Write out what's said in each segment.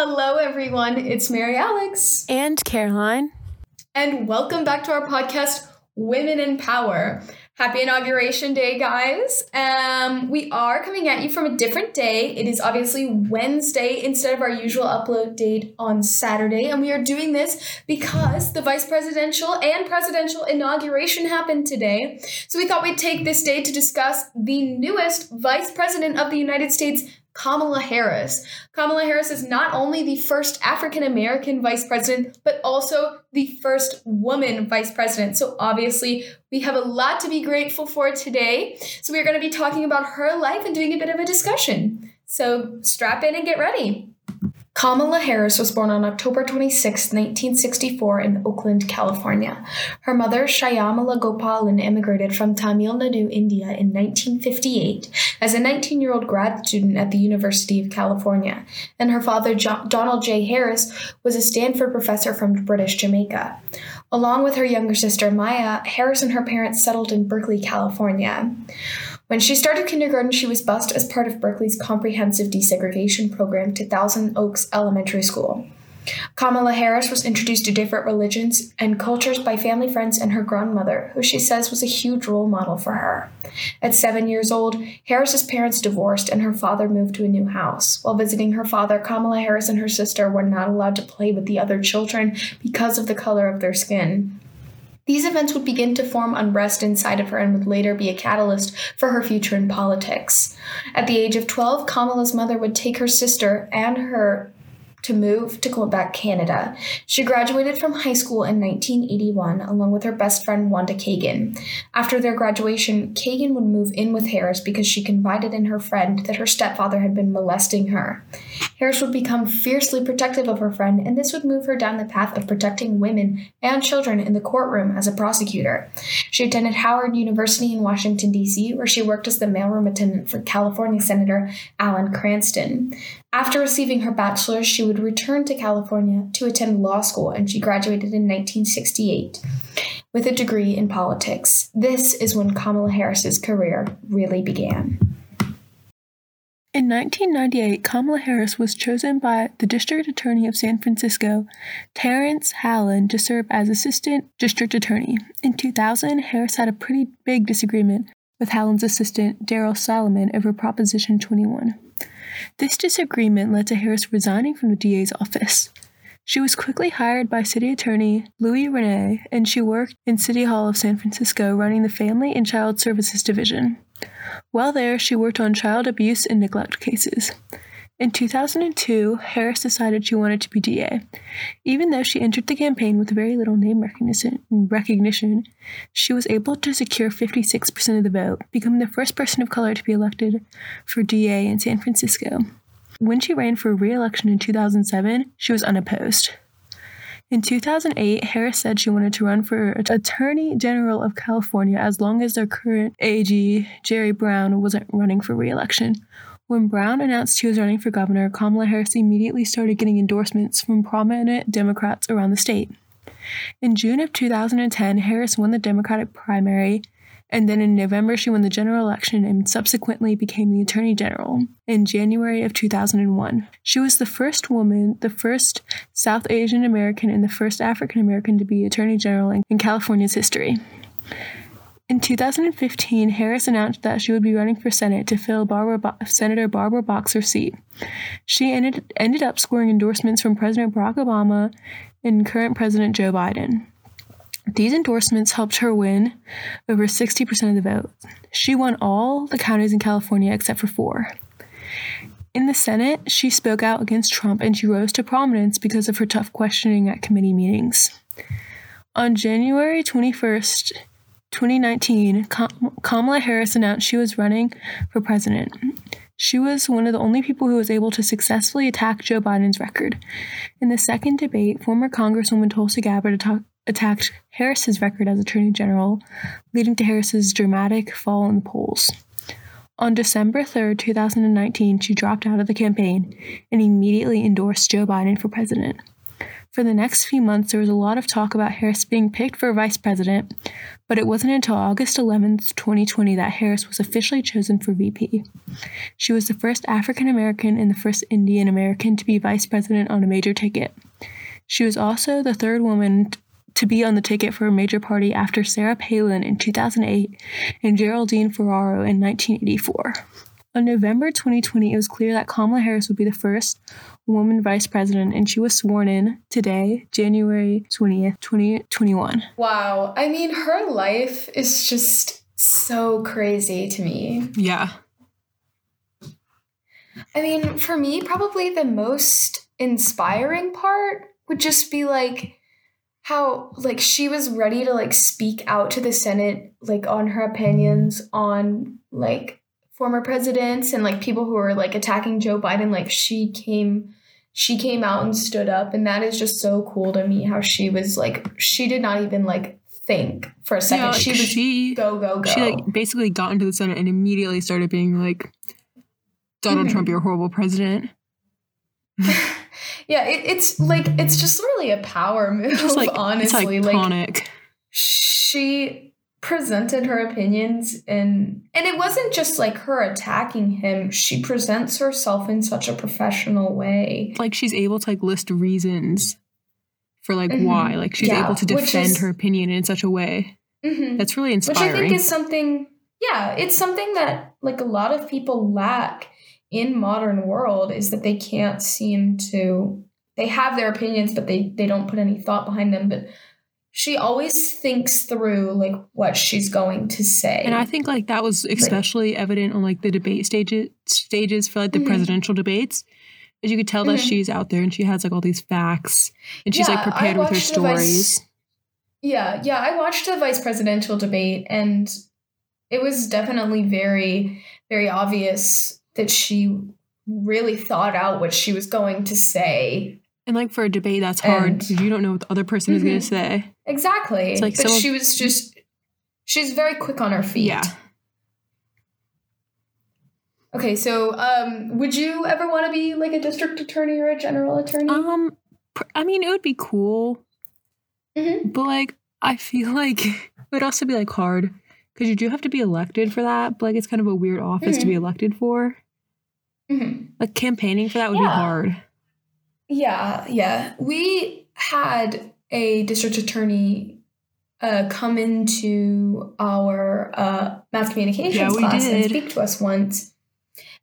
Hello, everyone. It's Mary Alex. And Caroline. And welcome back to our podcast, Women in Power. Happy Inauguration Day, guys. Um, we are coming at you from a different day. It is obviously Wednesday instead of our usual upload date on Saturday. And we are doing this because the vice presidential and presidential inauguration happened today. So we thought we'd take this day to discuss the newest vice president of the United States, Kamala Harris. Kamala Harris is not only the first African American vice president, but also the first woman vice president. So obviously, we have a lot to be grateful for today. So we're going to be talking about her life and doing a bit of a discussion. So strap in and get ready. Kamala Harris was born on October 26, 1964, in Oakland, California. Her mother, Shyamala Gopalan, immigrated from Tamil Nadu, India in 1958 as a 19 year old grad student at the University of California, and her father, John- Donald J. Harris, was a Stanford professor from British Jamaica. Along with her younger sister, Maya, Harris and her parents settled in Berkeley, California. When she started kindergarten, she was bused as part of Berkeley's comprehensive desegregation program to Thousand Oaks Elementary School. Kamala Harris was introduced to different religions and cultures by family friends and her grandmother, who she says was a huge role model for her. At seven years old, Harris's parents divorced and her father moved to a new house. While visiting her father, Kamala Harris and her sister were not allowed to play with the other children because of the color of their skin. These events would begin to form unrest inside of her and would later be a catalyst for her future in politics. At the age of 12, Kamala's mother would take her sister and her to move to Quebec, Canada. She graduated from high school in 1981 along with her best friend Wanda Kagan. After their graduation, Kagan would move in with Harris because she confided in her friend that her stepfather had been molesting her. Harris would become fiercely protective of her friend, and this would move her down the path of protecting women and children in the courtroom as a prosecutor. She attended Howard University in Washington, D.C., where she worked as the mailroom attendant for California Senator Alan Cranston. After receiving her bachelor's, she would return to California to attend law school, and she graduated in 1968 with a degree in politics. This is when Kamala Harris's career really began. In 1998, Kamala Harris was chosen by the District Attorney of San Francisco, Terrence Hallinan, to serve as Assistant District Attorney. In 2000, Harris had a pretty big disagreement with Hallinan's assistant, Daryl Salomon, over Proposition 21. This disagreement led to Harris resigning from the DA's office. She was quickly hired by City Attorney Louis Rene, and she worked in City Hall of San Francisco running the Family and Child Services Division. While there, she worked on child abuse and neglect cases. In 2002, Harris decided she wanted to be DA. Even though she entered the campaign with very little name recognition, she was able to secure 56% of the vote, becoming the first person of color to be elected for DA in San Francisco. When she ran for re election in 2007, she was unopposed. In 2008, Harris said she wanted to run for Attorney General of California as long as their current AG, Jerry Brown, wasn't running for re election. When Brown announced she was running for governor, Kamala Harris immediately started getting endorsements from prominent Democrats around the state. In June of 2010, Harris won the Democratic primary, and then in November, she won the general election and subsequently became the Attorney General in January of 2001. She was the first woman, the first South Asian American, and the first African American to be Attorney General in California's history. In 2015, Harris announced that she would be running for Senate to fill Barbara Bo- Senator Barbara Boxer's seat. She ended, ended up scoring endorsements from President Barack Obama and current President Joe Biden. These endorsements helped her win over 60% of the vote. She won all the counties in California except for four. In the Senate, she spoke out against Trump and she rose to prominence because of her tough questioning at committee meetings. On January 21st, 2019, Kamala Harris announced she was running for president. She was one of the only people who was able to successfully attack Joe Biden's record. In the second debate, former Congresswoman Tulsi Gabbard attacked Harris's record as Attorney General, leading to Harris's dramatic fall in the polls. On December 3, 2019, she dropped out of the campaign and immediately endorsed Joe Biden for president. For the next few months, there was a lot of talk about Harris being picked for vice president, but it wasn't until August 11th, 2020, that Harris was officially chosen for VP. She was the first African American and the first Indian American to be vice president on a major ticket. She was also the third woman to be on the ticket for a major party after Sarah Palin in 2008 and Geraldine Ferraro in 1984. On November 2020, it was clear that Kamala Harris would be the first woman vice president, and she was sworn in today, January 20th, 2021. Wow. I mean, her life is just so crazy to me. Yeah. I mean, for me, probably the most inspiring part would just be like how like she was ready to like speak out to the Senate like on her opinions on like former presidents and like people who were like attacking Joe Biden like she came she came out and stood up and that is just so cool to me how she was like she did not even like think for a second Yeah, like, she was she- go go go She like basically got into the Senate and immediately started being like, Donald Mhm. Trump, you're a horrible president. yeah it, it's like it's just really a power move Just like honestly like she presented her opinions and and it wasn't just like her attacking him she presents herself in such a professional way like she's able to like list reasons for like Mhm. why. Like she's Yeah, able to defend is- her opinion in such a way Mhm. that's really inspiring. which i think is something yeah it's something that like a lot of people lack in modern world is that they can't seem to they have their opinions but they they don't put any thought behind them but she always thinks through like what she's going to say and I think like that was especially evident on like the debate stages stages for like the Mhm. presidential debates. As you could tell that Mhm. she's out there and she has like all these facts and she's like Yeah, I prepared with her the Vice- stories. Yeah, yeah, I watched the vice presidential debate and it was definitely very, very obvious that she really thought out what she was going to say. And like for a debate, that's hard because you don't know what the other person is going to say. Exactly. It's like but she was just, she's very quick on her feet. Yeah. Okay, so um, would you ever want to be like a district attorney or a general attorney? Um, I mean, it would be cool, Mhm. but like I feel like it would also be like hard because you do have to be elected for that. But like it's kind of a weird office to be elected for. Mhm. Like campaigning for that would be hard. Yeah, yeah. We had a district attorney uh, come into our uh, mass communications Yeah, class and speak to us once.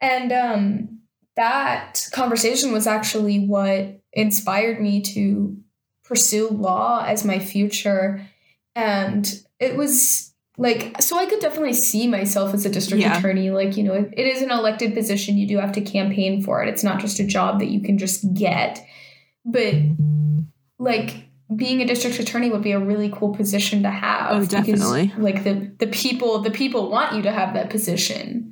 And um, that conversation was actually what inspired me to pursue law as my future. And it was like, so I could definitely see myself as a district Yeah. attorney. Like, you know, it, it is an elected position. You do have to campaign for it. It's not just a job that you can just get. But like, being a district attorney would be a really cool position to have. Oh, because, definitely. like the the people the people want you to have that position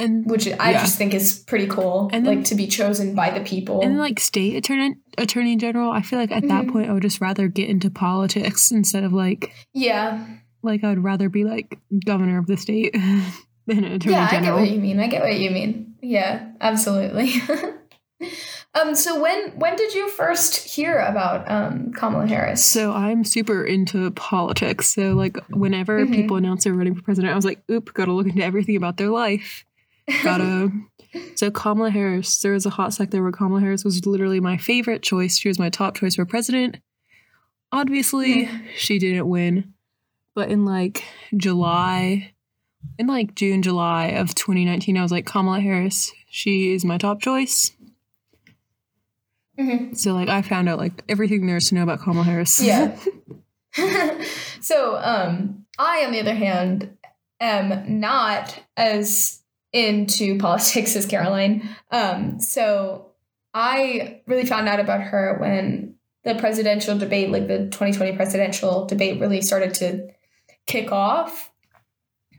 And which I Yeah. just think is pretty cool. And then- like to be chosen by the people. and like state attorney attorney general, I feel like at that Mhm. point I would just rather get into politics instead of like yeah, like I would rather be like governor of the state than an attorney yeah, I get general. what you mean. I get what you mean. Yeah, absolutely. um, so when when did you first hear about um Kamala Harris? So I'm super into politics. So like whenever Mhm. people announce they're running for president, I was like, oop, gotta look into everything about their life. Gotta So Kamala Harris, there was a hot sec there where Kamala Harris was literally my favorite choice. She was my top choice for president. Obviously, Yeah. she didn't win. But in like July, in like June, July of 2019, I was like, Kamala Harris, she is my top choice. Mhm. So like I found out like everything there is to know about Kamala Harris. Yeah. so, um, I, on the other hand, am not as into politics as Caroline. Um, so I really found out about her when the presidential debate, like the 2020 presidential debate, really started to kick off.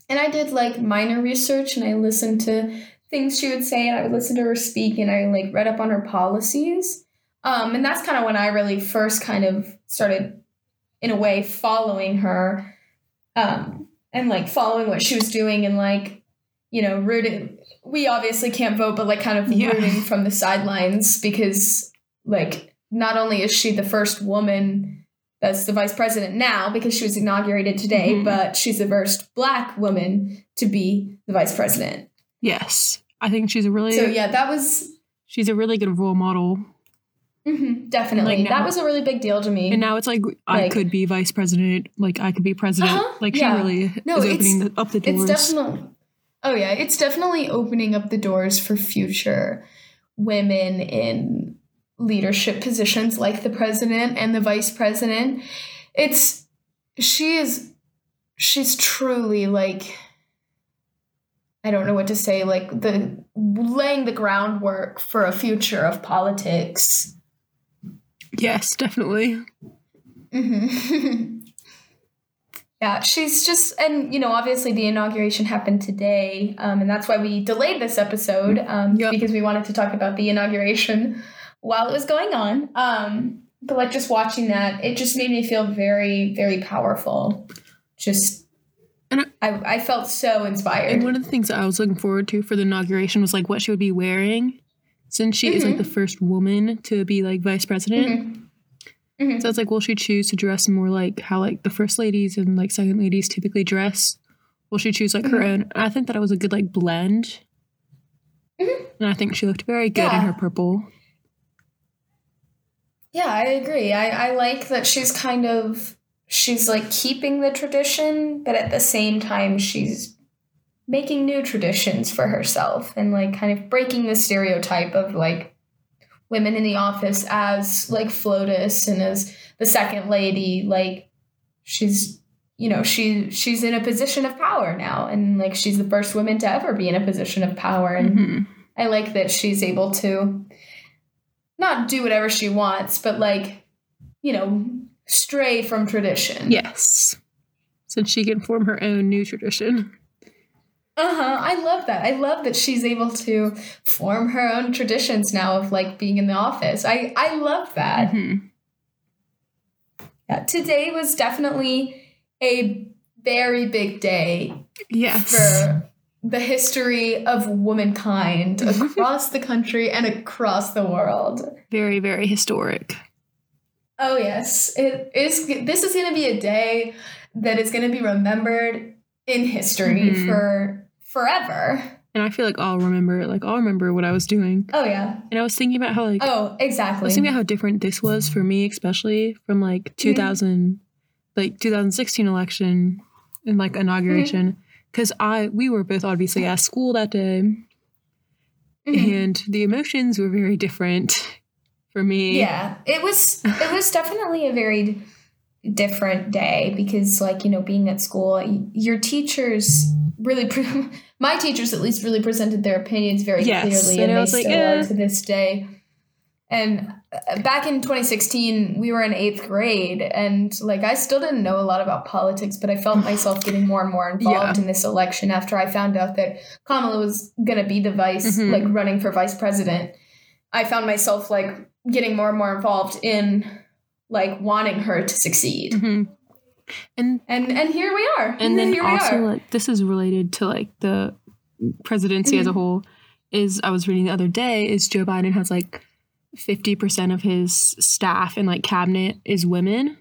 And I did like minor research and I listened to things she would say and I would listen to her speak and I like read up on her policies. Um, and that's kind of when I really first kind of started, in a way, following her um, and like following what she was doing and like, you know, rooting. We obviously can't vote, but like kind of Yeah. rooting from the sidelines because like not only is she the first woman that's the vice president now because she was inaugurated today, Mhm. but she's the first black woman to be the vice president. Yes. I think she's a really So yeah, that was she's a really good role model. mhm, definitely Like now- that was a really big deal to me. And now it's like I could be vice president, like I could be president. Uh-huh, Like she yeah. really No, is opening the, up the doors. It's definitely Oh yeah, it's definitely opening up the doors for future women in leadership positions like the president and the vice president. It's she is she's truly like I don't know what to say, like the laying the groundwork for a future of politics. yes, definitely. hmm yeah, she's just, and you know, obviously the inauguration happened today, um, and that's why we delayed this episode um, Yep. because we wanted to talk about the inauguration while it was going on. Um, but like just watching that, it just made me feel very, very powerful. Just, And I, I felt so inspired. And one of the things that I was looking forward to for the inauguration was like what she would be wearing, since she is like Mm-hmm. the first woman to be like vice president. Mhm. Mhm. So it's like, will she choose to dress more like how like the first ladies and like second ladies typically dress? Will she choose like her Mhm. own? And I think that it was a good like blend. Mhm. And I think she looked very good in her purple. Yeah, I agree. I, I like that she's kind of she's like keeping the tradition, but at the same time she's making new traditions for herself and like kind of breaking the stereotype of like women in the office as like FLOTUS and as the second lady. Like she's you know, she she's in a position of power now and like she's the first woman to ever be in a position of power and Mhm. I like that she's able to not do whatever she wants, but like, you know, stray from tradition. Yes. Since she can form her own new tradition. Uh huh. I love that. I love that she's able to form her own traditions now of like being in the office. I I love that. Mhm. Yeah, today was definitely a very big day Yes. for the history of womankind across the country and across the world. Very, very historic. Oh yes, it is. This is going to be a day that is going to be remembered in history Mhm. for forever. And I feel like I'll remember, like I'll remember what I was doing. Oh yeah. And I was thinking about how like Oh exactly. I was thinking about how different this was for me, especially from like 2000, like 2016 election and like inauguration, because I we were both obviously at school that day, Mhm. and the emotions were very different for me. Yeah, it was. It was definitely a very different day because, like you know, being at school, your teachers really. Pre- my teachers, at least, really presented their opinions very Yes, clearly, and and they was like, still eh. are to this day. And uh, back in 2016, we were in eighth grade, and like I still didn't know a lot about politics, but I felt myself getting more and more involved in this election after I found out that Kamala was gonna be the vice, Mhm. like running for vice president. I found myself like getting more and more involved in like wanting her to succeed. Mhm. And And and here we are. and then here also we are. like this is related to like the presidency as a Mhm. whole. Is I was reading the other day is Joe Biden has like 50% of his staff and like cabinet is women.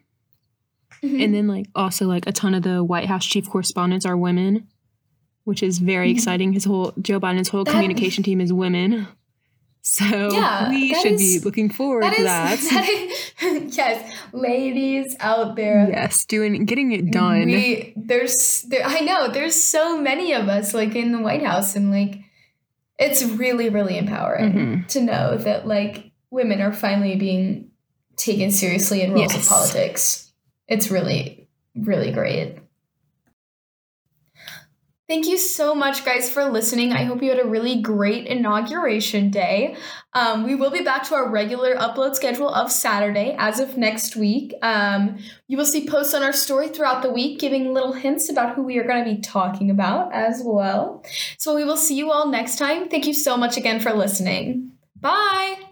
Mhm. And then like also like a ton of the White House chief correspondents are women, which is very Mhm. exciting. His whole Joe Biden's whole That- communication team is women. So Yeah, we should is- be looking forward that to is, that. that is yes, ladies out there. yes, doing getting it done. We there's there I know there's so many of us like in the White House and like it's really really empowering Mhm. to know that like women are finally being taken seriously in roles Yes. of politics. It's really really great. Thank you so much, guys, for listening. I hope you had a really great inauguration day. Um, we will be back to our regular upload schedule of Saturday as of next week. Um, you will see posts on our story throughout the week giving little hints about who we are going to be talking about as well. So we will see you all next time. Thank you so much again for listening. Bye.